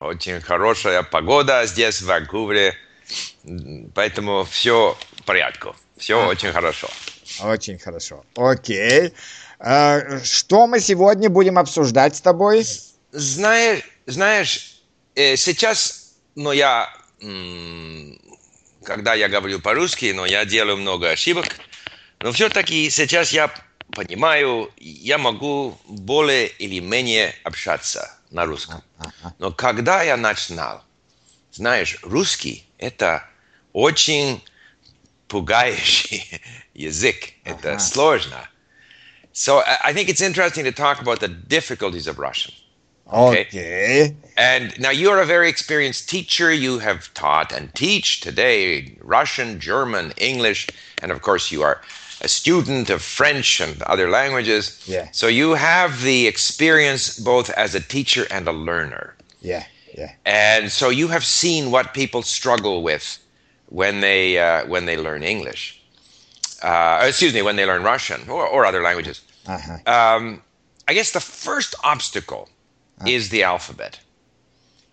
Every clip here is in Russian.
Очень хорошая погода здесь, в Ванкувере. Поэтому все в порядке. Все а. очень хорошо. Очень хорошо. Окей. А, что мы сегодня будем обсуждать с тобой? Знаешь, знаешь э, сейчас, но я, когда я говорю по-русски, но я делаю много ошибок, но все-таки сейчас я понимаю, я могу более или менее общаться на русском. Но когда я начинал, знаешь, русский – это очень пугающий язык. Это сложно. So I think it's interesting to talk about the difficulties of Russian. Okay. okay. And now you're a very experienced teacher. You have taught and teach today Russian, German, English, and of course you are a student of French and other languages. Yeah. So you have the experience both as a teacher and a learner. Yeah. Yeah. And so you have seen what people struggle with when they uh, when they learn English. Uh, excuse me, when they learn Russian or, or other languages. Uh-huh. Um, I guess the first obstacle uh-huh. is the alphabet.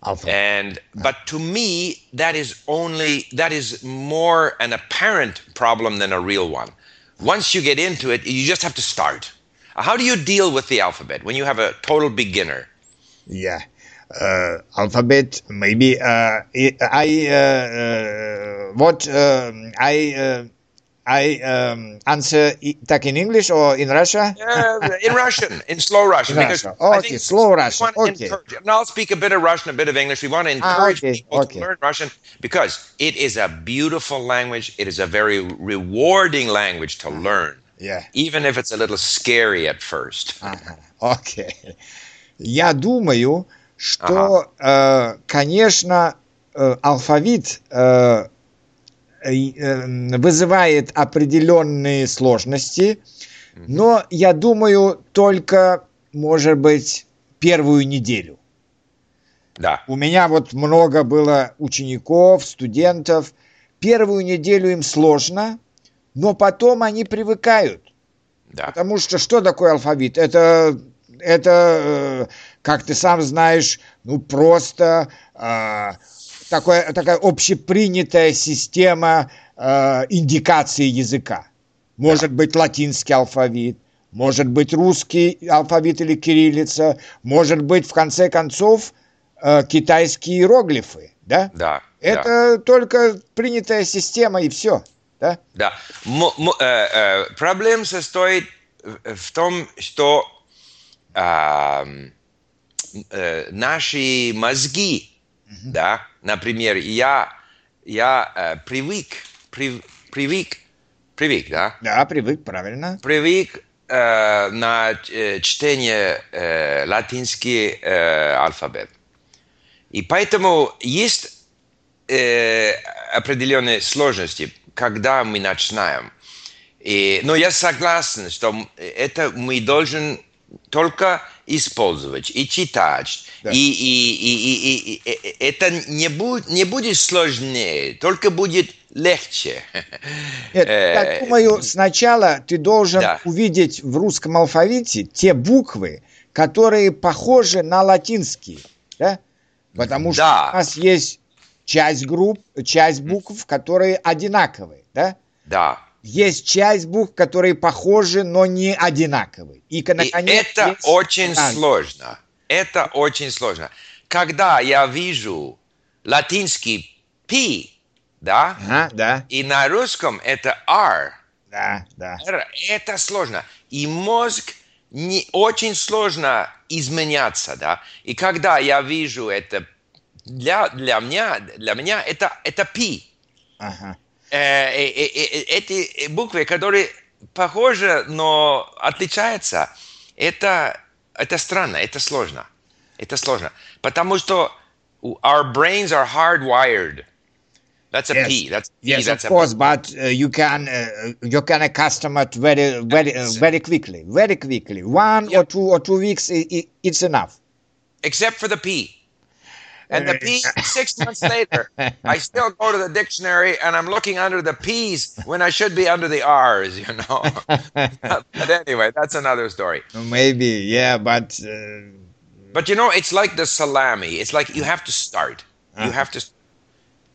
Alphabet. And uh-huh. but to me, that is only that is more an apparent problem than a real one once you get into it, you just have to start. How do you deal with the alphabet when you have a total beginner? Yeah. Uh, alphabet maybe uh, I uh, uh what uh, I uh, I um, answer так in English or in Russia? Uh, in Russian, in slow Russian. In because Russia. Okay, slow Russian. Okay. And I'll speak a bit of Russian, a bit of English. We want to ah, encourage ah, okay. people okay. to learn Russian because it is a beautiful language. It is a very rewarding language to learn. Yeah. Even if it's a little scary at first. Ага. Окей. Okay. Я думаю, что, ага. э, конечно, э, алфавит э, Э, вызывает определенные сложности, но я думаю только, может быть, первую неделю. Да. У меня вот много было учеников, студентов. Первую неделю им сложно, но потом они привыкают. Да. Потому что что такое алфавит? Это, это э, как ты сам знаешь, ну просто э, такое, такая общепринятая система э, индикации языка. Может быть латинский алфавит, может быть русский алфавит или кириллица, может быть в конце концов э, китайские иероглифы, да? Да. Это да. только принятая система и все, да? Да. М- э, э, проблема состоит в том, что э, наши мозги. Да, например, я, я э, привык, при, привык, привык, да? Да, привык, правильно. Привык э, на э, чтение э, латинский э, алфавит. И поэтому есть э, определенные сложности, когда мы начинаем. И, но я согласен, что это мы должны только использовать и читать. Да. И, и, и, и, и, и это не, будет, не будет сложнее, только будет легче. Нет, я э, думаю, сначала ты должен да. увидеть в русском алфавите те буквы, которые похожи на латинские. Да? Потому что да. у нас есть часть групп, часть букв, которые одинаковые. Да? Да есть часть букв, которые похожи, но не одинаковые. И, наконец, И это есть... очень а. сложно. Это очень сложно. Когда я вижу латинский P, да? Ага, да. И на русском это R. Да, да. Это сложно. И мозг не очень сложно изменяться, да. И когда я вижу это, для, для меня, для меня это, это P. Ага. Э, э, э, эти буквы, которые похожи, но отличаются, это, это странно, это сложно. Это сложно. Потому что our brains are hardwired. That's a yes. P. That's P. yes, That's of course, P. but uh, you can uh, you can accustom it very very uh, very quickly, very quickly. One yep. or two or two weeks, it, it's enough. Except for the P. And the P, six months later, I still go to the dictionary and I'm looking under the P's when I should be under the R's, you know. but anyway, that's another story. Maybe, yeah, but uh, But you know, it's like the salami. It's like you have to start. You Uh-huh. have to,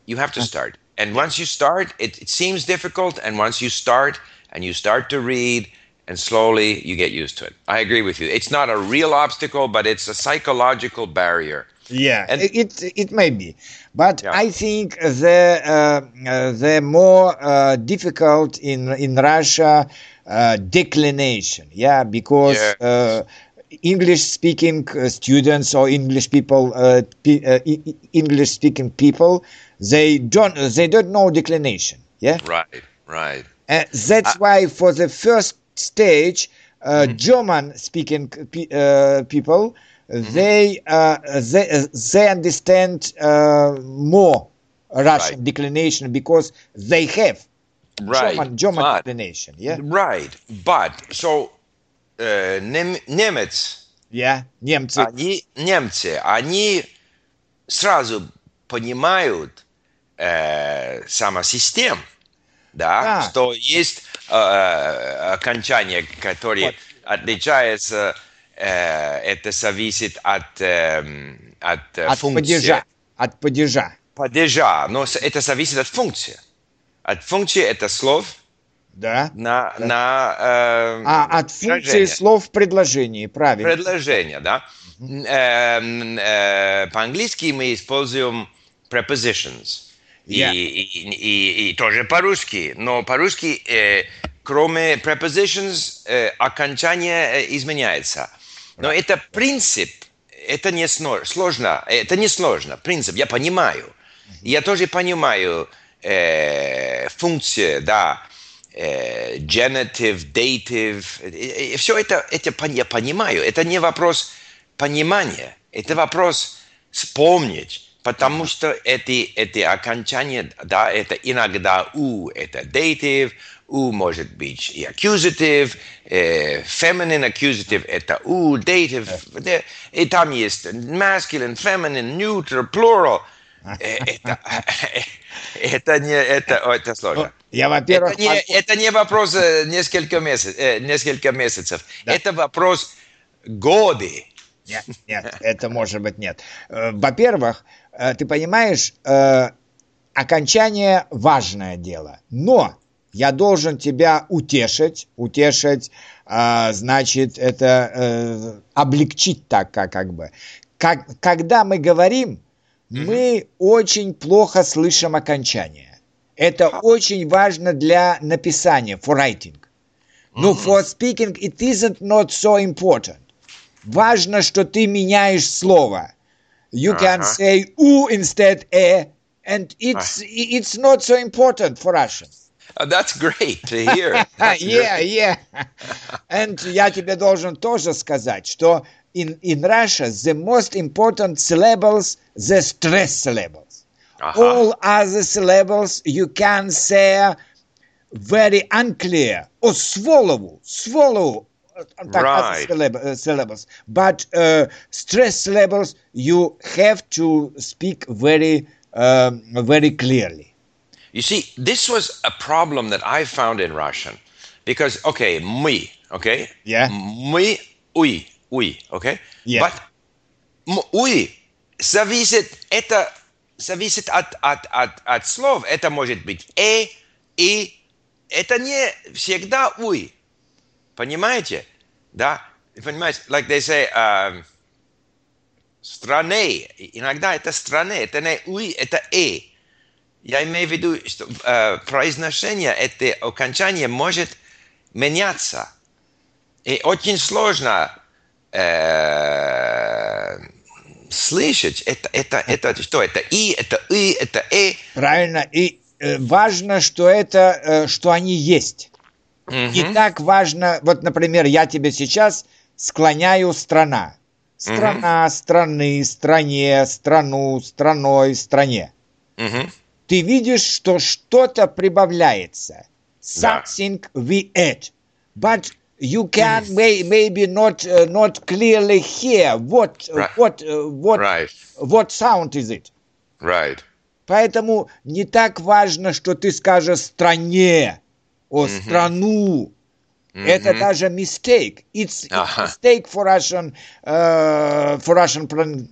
you have to start. And once you start, it, it seems difficult. And once you start, and you start to read, and slowly you get used to it. I agree with you. It's not a real obstacle, but it's a psychological barrier. Yeah, And- it it may be, but Yeah. I think the uh, uh, the more uh, difficult in in Russia uh, declination. Yeah, because Yes. uh, English speaking uh, students or English people, uh, pe- uh, English speaking people, they don't they don't know declination. Yeah, Right, right. uh, that's why for the first stage, uh, Mm-hmm. German speaking pe- uh, people. They uh, they uh, they understand uh, more Russian Right. declination because they have Right. German German But- declination. Yeah, Right. But so э, нем- немец, yeah, немцы. они, немцы, они сразу понимают э, сама систему, да, Да. что есть э, окончание, которое Вот. отличается, э, это зависит от, эм, от, э, от функции. падежа, от падежа. Падежа, но это зависит от функции. От функции это слов Да. на, на э, А от функции предложение. слов в предложении, правильно. Предложение, да. Эм, э, по-английски мы используем prepositions. И- Yeah. И, и- и тоже по-русски. Но по-русски, э, кроме prepositions, э, окончание э, изменяется. Но это принцип, это не сложно, это не сложно. Принцип, я понимаю. Я тоже понимаю э, функции, да, э, genitive, dative, все это, это я понимаю. Это не вопрос понимания, это вопрос вспомнить, потому что эти, эти окончания, да, это иногда у, это dative, у может быть и accusative, э, feminine accusative это у, dative, да, и там есть masculine, feminine, neutral, plural. Э, Это, это не, это, это сложно. Я, во-первых, Это не, это не вопрос э, несколько, месяц, э, несколько месяцев. Да. Это вопрос годы. Нет, нет, это может быть нет. Э, Во-первых, э, ты понимаешь, э, окончание важное дело, но я должен тебя утешить, утешить, э, значит, это э, облегчить так, как, как бы. Как, когда мы говорим, мы очень плохо слышим окончание. Это очень важно для написания, for writing. Но for speaking it isn't not so important. Важно, что ты меняешь слово. You can say u instead e, and it's it's not so important for Russian. Uh, that's great to hear. That's yeah, great. yeah. And я тебе должен тоже сказать, что in, in Russia the most important syllables the stress syllables. Ага. All other syllables you can say very unclear or swallow, swallow. uh, так, Right. other syllab- uh, syllables, but uh, stress syllables you have to speak very, um, very clearly. You see, this was a problem that I found in Russian. Because, okay, мы, okay? Yeah. Мы, уй, уй, okay? Yeah. But м- уй зависит, это зависит от, от, от, от слов. Это может быть э, и. Это не всегда уй. Понимаете? Да? Понимаете? Like they say, um, стране. Иногда это стране. Это не уй, это э. Я имею в виду, что э, произношение, это окончание может меняться. И очень сложно э, слышать. Это, это, это что? Это и, это и, это э. Правильно. И э, важно, что это, э, что они есть. Не так важно, вот, например, я тебе сейчас склоняю страна. Страна, страны, стране, страну, страной, стране. Мгм. Ты видишь, что что-то прибавляется. Да. Something we add. But you can may, maybe not uh, not clearly hear what uh, Right. what uh, what Right, what sound is it. right. Поэтому не так важно, что ты скажешь стране, о страну. Это даже mistake. It's, it's Ага. mistake for Russian, э, for Russian pron-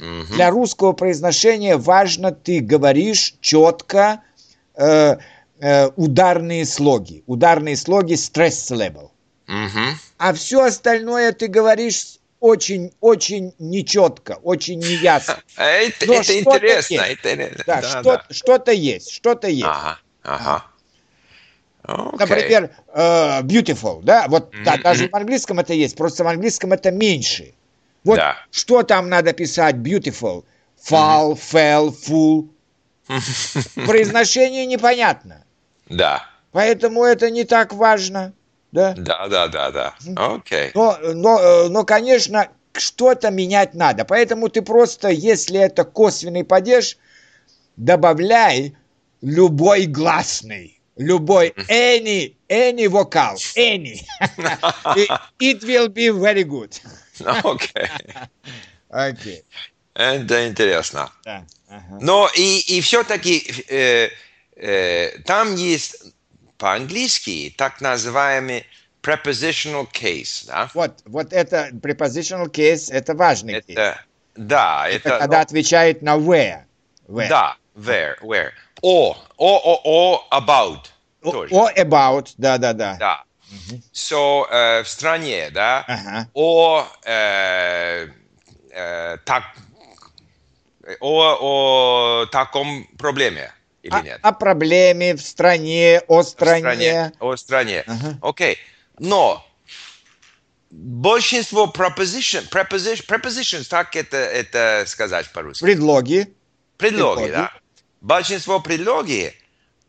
pronunciation. Для русского произношения важно, ты говоришь четко э, э, ударные слоги. Ударные слоги stress level. Мгм. А все остальное ты говоришь очень-очень нечетко, очень неясно. Это, Но это интересно. это- Да, да, что, да. что-то есть, что-то есть. Ага, ага. Окей. Например, э, beautiful, да, вот да, Мгм, даже в английском это есть, просто в английском это меньше. Вот Да. что там надо писать beautiful? Fall, fell, full. Произношение непонятно, Да, поэтому это не так важно, да. да, да, да, да. Окей. Но, но, э, но, конечно, что-то менять надо. Поэтому ты просто, если это косвенный падеж, добавляй любой гласный. Любой any, any вокал, any. It will be very good. Окей. Окей. Это интересно. Да. ага. Но и, и все-таки э, э, там есть по-английски так называемый prepositional case, да? Вот, вот это prepositional case, это важный кейс. Это, да, Это это, когда отвечает на where. where. да, where, where. О, о, о, о, about. О, тоже. о about, да-да-да. Да. So, э, в стране, да, Ага. о, э, э, так, о, о таком проблеме или О, нет? о проблеме в стране, о В стране. О стране. Ага. Окей. Но большинство preposition, preposition, prepositions, так это, это сказать по-русски. Предлоги. Предлоги, предлоги. да. Большинство предлоги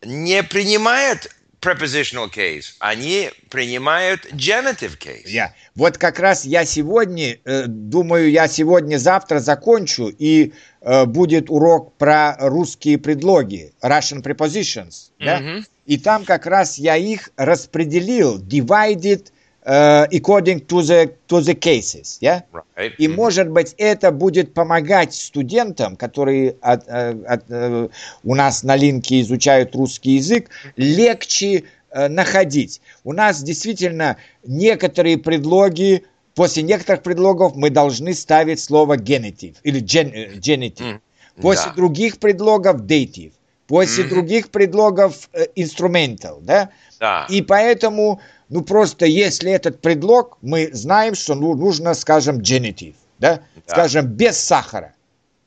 не принимают prepositional case, они принимают genitive case. Я. Вот как раз я сегодня, э, думаю, я сегодня-завтра закончу, и э, будет урок про русские предлоги, Russian prepositions. да? Мгм. И там как раз я их распределил, divided э, according to the, to the cases. Yeah? Right. И, может быть, это будет помогать студентам, которые от- э, от, э, у нас на линке изучают русский язык, легче находить. У нас действительно некоторые предлоги, после некоторых предлогов мы должны ставить слово генитив или э, genitive. После да. других предлогов dative. После Мгм. других предлогов э, instrumental, да? Да. И поэтому, ну просто если этот предлог, мы знаем, что ну, нужно, скажем, genitive, да? Да. Скажем, без сахара.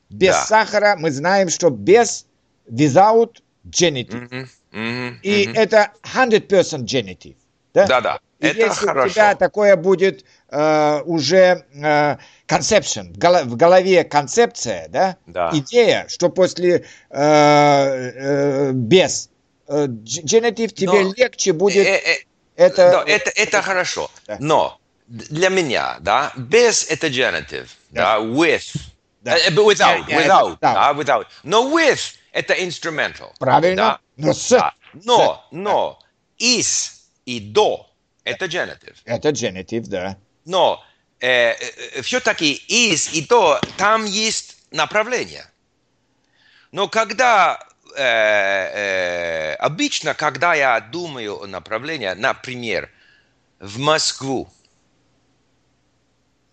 Без Да. сахара мы знаем, что без, without genitive. Мгм. Мгм. И Мгм. это 100% genitive. Да? Да-да. И Это если у хорошо. тебя такое будет э, уже э, conception, в голо- в голове концепция, да? Да. идея, что после э, э, без э, тебе Но- легче будет Э, э, это... да, это, это хорошо. Да. Но для меня, да, без это genitive, да, with, Да. э, э, without, Yeah, yeah, without, without. да, without. Но with это instrumental. Правильно. Да. Но с Да. Но, но, is и до это genitive. это genitive, да. Но все-таки is и до, там есть направление. Но когда э, э, обычно, когда я думаю о направлении, например, в Москву,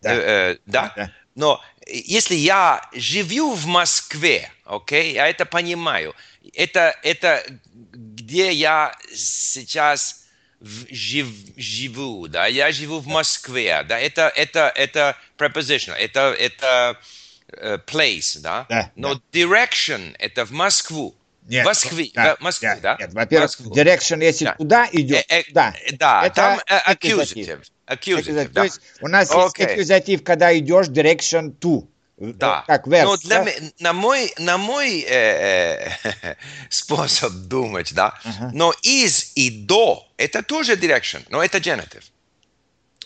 Да. э, э, да? Да. Но если я живу в Москве, окей, я это понимаю, это, это где я сейчас в- жив- живу, да, я живу в Москве, да, это, это, это prepositional, это, это э, place, да, Да, но да. direction это в Москву, Нет, в Москве, да, в Москве, да, Нет, во-первых, Москву. direction, если Да. туда идет, Э, э, да. да, Это там э, accusative, accusative, Accusative. да. То есть у нас Окей. есть аккузатив, когда идешь direction to. Да. Как verb. Но для да? на мой, на мой э, э, способ думать, да, Ага. но из и до это тоже direction, но это genitive.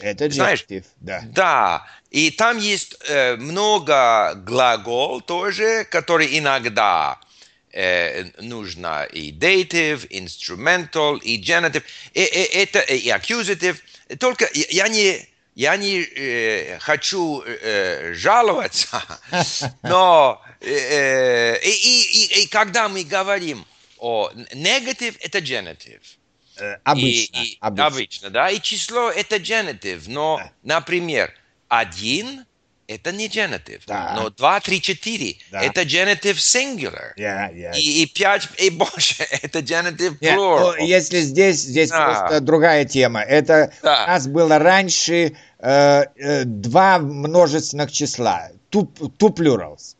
Это знаешь, genitive, да. Да, и там есть э, много глагол тоже, которые иногда э, нужно и dative, instrumental, и genitive, и, и- это и accusative. Только я- я не я не э, хочу э, жаловаться, но э, э, и, и- и- когда мы говорим о negative, это genitive. Э, обычно, И, и- обычно. обычно, да. И число это генитив. Но, Да. например, один это не генитив. Да. Но два, три, четыре Да. это генитив singular. Я- я- И, и пять и больше это генитив Нет, plural. ну, если здесь, здесь Да. просто другая тема. Это Да. у нас было раньше э, э, два множественных числа. Two, two plurals.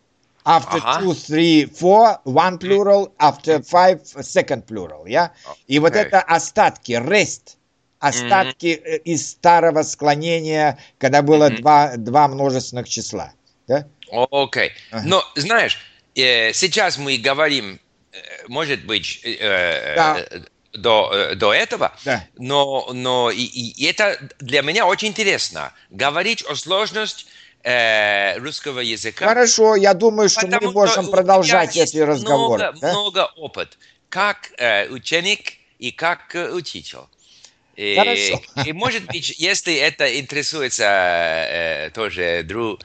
After Ага. two, three, four, one plural. After five, second plural. Я? И вот это остатки, rest. Остатки э, из старого склонения, когда было Мгм. два, два множественных числа. Да? Окей. Ага. Но, знаешь, э, сейчас мы говорим, э, может быть, э, Да. э, до, э, до этого, Да. но, но и, и это для меня очень интересно. Говорить о сложности э, русского языка. Хорошо, я думаю, что мы Потому можем что продолжать эти разговоры. Много, да? много опыт, как э, ученик и как э, учитель. И, и, может быть, если это интересуется э, тоже дру-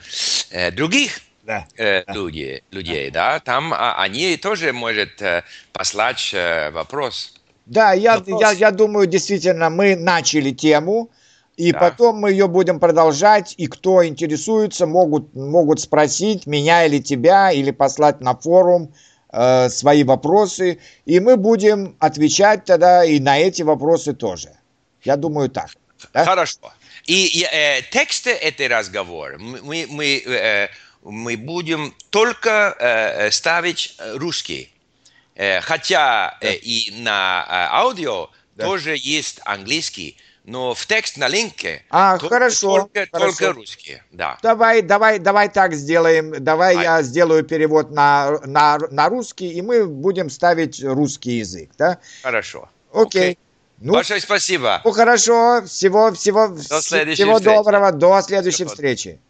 э, других Да. э, Да. людей, людей, да, там а, они тоже могут э, послать э, вопрос. Да, я, Вопрос. я, я думаю, действительно, мы начали тему, и Да. потом мы ее будем продолжать, и кто интересуется, могут, могут спросить меня или тебя, или послать на форум э, свои вопросы, и мы будем отвечать тогда и на эти вопросы тоже. Я думаю так. Да? Хорошо. И, э, тексты этого разговора мы, мы, э, мы будем только э, ставить русский. Э, хотя э, и на э, аудио Да. тоже есть английский, но в текст на линке А, только, хорошо, только, хорошо. только русские. Да. Давай, давай, давай так сделаем. Давай Ай. я сделаю перевод на, на, на русский, и мы будем ставить русский язык, да? Хорошо. Окей. Ну, Большое спасибо. Ну хорошо, всего, всего, следующей всего встречи. доброго, до следующей Всего встречи.